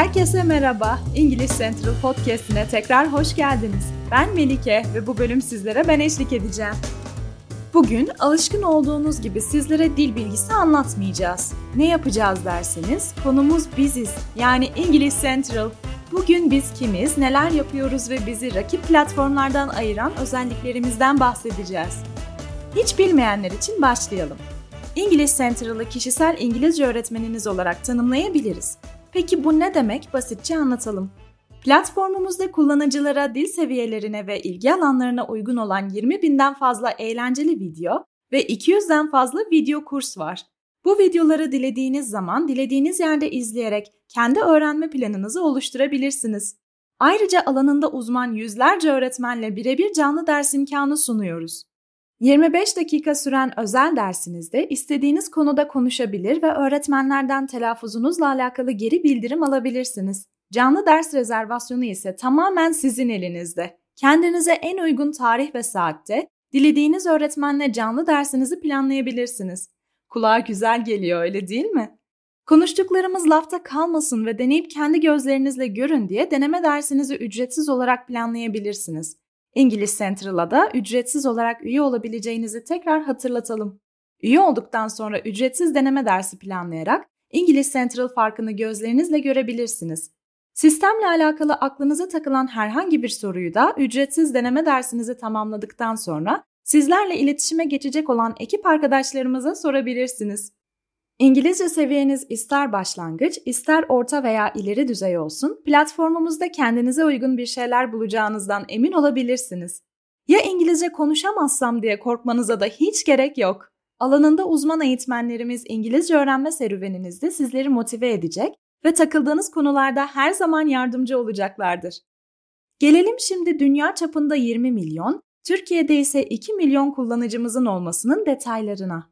Herkese merhaba. İngiliz Central Podcast'ine tekrar hoş geldiniz. Ben Melike ve bu bölüm sizlere ben eşlik edeceğim. Bugün alışkın olduğunuz gibi sizlere dil bilgisi anlatmayacağız. Ne yapacağız derseniz konumuz biziz yani İngiliz Central. Bugün biz kimiz, neler yapıyoruz ve bizi rakip platformlardan ayıran özelliklerimizden bahsedeceğiz. Hiç bilmeyenler için başlayalım. İngiliz Central'ı kişisel İngilizce öğretmeniniz olarak tanımlayabiliriz. Peki bu ne demek? Basitçe anlatalım. Platformumuzda kullanıcılara dil seviyelerine ve ilgi alanlarına uygun olan 20 binden fazla eğlenceli video ve 200'den fazla video kurs var. Bu videoları dilediğiniz zaman dilediğiniz yerde izleyerek kendi öğrenme planınızı oluşturabilirsiniz. Ayrıca alanında uzman yüzlerce öğretmenle birebir canlı ders imkanı sunuyoruz. 25 dakika süren özel dersinizde istediğiniz konuda konuşabilir ve öğretmenlerden telaffuzunuzla alakalı geri bildirim alabilirsiniz. Canlı ders rezervasyonu ise tamamen sizin elinizde. Kendinize en uygun tarih ve saatte dilediğiniz öğretmenle canlı dersinizi planlayabilirsiniz. Kulağa güzel geliyor öyle değil mi? Konuştuklarımız lafta kalmasın ve deneyip kendi gözlerinizle görün diye deneme dersinizi ücretsiz olarak planlayabilirsiniz. İngiliz Central'a da ücretsiz olarak üye olabileceğinizi tekrar hatırlatalım. Üye olduktan sonra ücretsiz deneme dersi planlayarak İngiliz Central farkını gözlerinizle görebilirsiniz. Sistemle alakalı aklınıza takılan herhangi bir soruyu da ücretsiz deneme dersinizi tamamladıktan sonra sizlerle iletişime geçecek olan ekip arkadaşlarımıza sorabilirsiniz. İngilizce seviyeniz ister başlangıç, ister orta veya ileri düzey olsun, platformumuzda kendinize uygun bir şeyler bulacağınızdan emin olabilirsiniz. Ya İngilizce konuşamazsam diye korkmanıza da hiç gerek yok. Alanında uzman eğitmenlerimiz İngilizce öğrenme serüveninizde sizleri motive edecek ve takıldığınız konularda her zaman yardımcı olacaklardır. Gelelim şimdi dünya çapında 20 milyon, Türkiye'de ise 2 milyon kullanıcımızın olmasının detaylarına.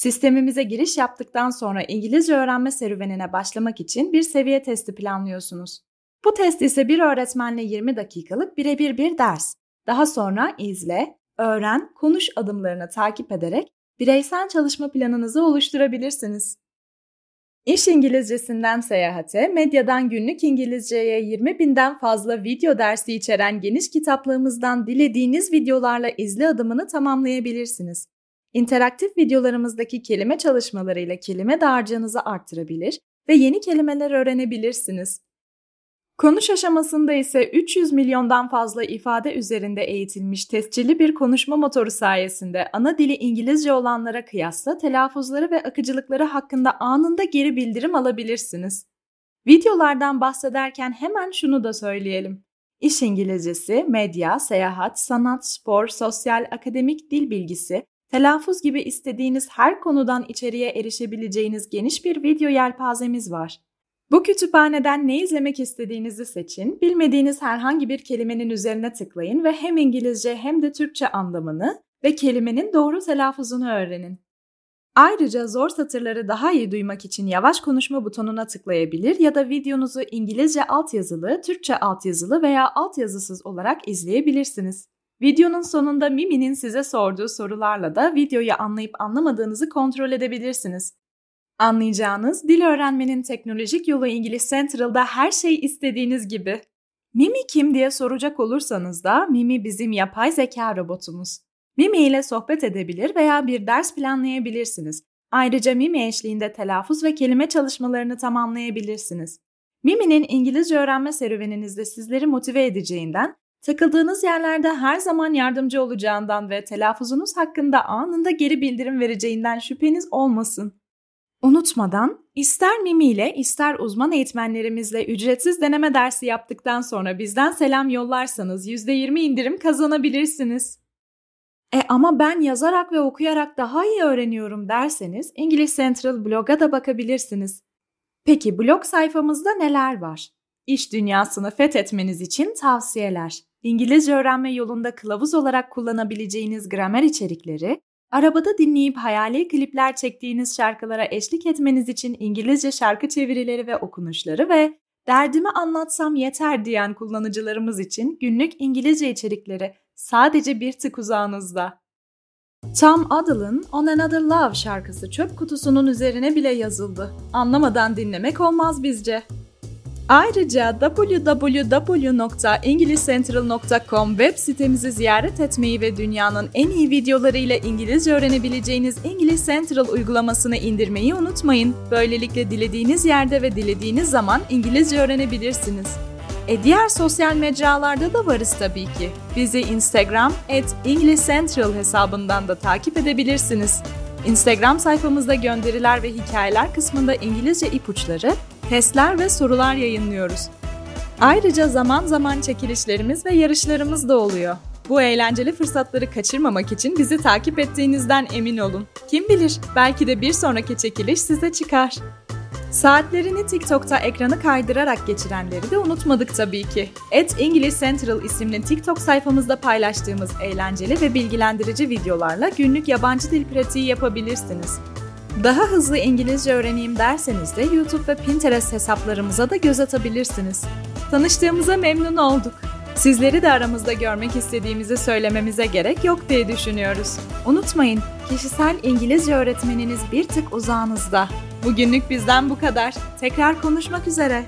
Sistemimize giriş yaptıktan sonra İngilizce öğrenme serüvenine başlamak için bir seviye testi planlıyorsunuz. Bu test ise bir öğretmenle 20 dakikalık birebir bir ders. Daha sonra izle, öğren, konuş adımlarını takip ederek bireysel çalışma planınızı oluşturabilirsiniz. İş İngilizcesinden seyahate, medyadan günlük İngilizceye 20 binden fazla video dersi içeren geniş kitaplığımızdan dilediğiniz videolarla izle adımını tamamlayabilirsiniz. İnteraktif videolarımızdaki kelime çalışmalarıyla kelime dağarcığınızı arttırabilir ve yeni kelimeler öğrenebilirsiniz. Konuş aşamasında ise 300 milyondan fazla ifade üzerinde eğitilmiş testçili bir konuşma motoru sayesinde ana dili İngilizce olanlara kıyasla telaffuzları ve akıcılıkları hakkında anında geri bildirim alabilirsiniz. Videolardan bahsederken hemen şunu da söyleyelim. İş İngilizcesi, medya, seyahat, sanat, spor, sosyal, akademik dil bilgisi, telaffuz gibi istediğiniz her konudan içeriye erişebileceğiniz geniş bir video yelpazemiz var. Bu kütüphaneden ne izlemek istediğinizi seçin, bilmediğiniz herhangi bir kelimenin üzerine tıklayın ve hem İngilizce hem de Türkçe anlamını ve kelimenin doğru telaffuzunu öğrenin. Ayrıca zor satırları daha iyi duymak için yavaş konuşma butonuna tıklayabilir ya da videonuzu İngilizce altyazılı, Türkçe altyazılı veya altyazısız olarak izleyebilirsiniz. Videonun sonunda Mimi'nin size sorduğu sorularla da videoyu anlayıp anlamadığınızı kontrol edebilirsiniz. Anlayacağınız dil öğrenmenin teknolojik yolu İngiliz Central'da her şey istediğiniz gibi. Mimi kim diye soracak olursanız da Mimi bizim yapay zeka robotumuz. Mimi ile sohbet edebilir veya bir ders planlayabilirsiniz. Ayrıca Mimi eşliğinde telaffuz ve kelime çalışmalarını tamamlayabilirsiniz. Mimi'nin İngilizce öğrenme serüveninizde sizleri motive edeceğinden, takıldığınız yerlerde her zaman yardımcı olacağından ve telaffuzunuz hakkında anında geri bildirim vereceğinden şüpheniz olmasın. Unutmadan ister Mimi ile ister uzman eğitmenlerimizle ücretsiz deneme dersi yaptıktan sonra bizden selam yollarsanız %20 indirim kazanabilirsiniz. E ama ben yazarak ve okuyarak daha iyi öğreniyorum derseniz English Central blog'a da bakabilirsiniz. Peki blog sayfamızda neler var? İş dünyasını fethetmeniz için tavsiyeler, İngilizce öğrenme yolunda kılavuz olarak kullanabileceğiniz gramer içerikleri, Arabada dinleyip hayali klipler çektiğiniz şarkılara eşlik etmeniz için İngilizce şarkı çevirileri ve okunuşları ve derdimi anlatsam yeter diyen kullanıcılarımız için günlük İngilizce içerikleri sadece bir tık uzağınızda. Tom Adle'ın On Another Love şarkısı çöp kutusunun üzerine bile yazıldı. Anlamadan dinlemek olmaz bizce. Ayrıca www.englishcentral.com web sitemizi ziyaret etmeyi ve dünyanın en iyi videolarıyla İngilizce öğrenebileceğiniz English Central uygulamasını indirmeyi unutmayın. Böylelikle dilediğiniz yerde ve dilediğiniz zaman İngilizce öğrenebilirsiniz. E diğer sosyal mecralarda da varız tabii ki. Bizi Instagram at English Central hesabından da takip edebilirsiniz. Instagram sayfamızda gönderiler ve hikayeler kısmında İngilizce ipuçları, testler ve sorular yayınlıyoruz. Ayrıca zaman zaman çekilişlerimiz ve yarışlarımız da oluyor. Bu eğlenceli fırsatları kaçırmamak için bizi takip ettiğinizden emin olun. Kim bilir, belki de bir sonraki çekiliş size çıkar. Saatlerini TikTok'ta ekranı kaydırarak geçirenleri de unutmadık tabii ki. Et English Central isimli TikTok sayfamızda paylaştığımız eğlenceli ve bilgilendirici videolarla günlük yabancı dil pratiği yapabilirsiniz. Daha hızlı İngilizce öğreneyim derseniz de YouTube ve Pinterest hesaplarımıza da göz atabilirsiniz. Tanıştığımıza memnun olduk. Sizleri de aramızda görmek istediğimizi söylememize gerek yok diye düşünüyoruz. Unutmayın, kişisel İngilizce öğretmeniniz bir tık uzağınızda. Bugünlük bizden bu kadar. Tekrar konuşmak üzere.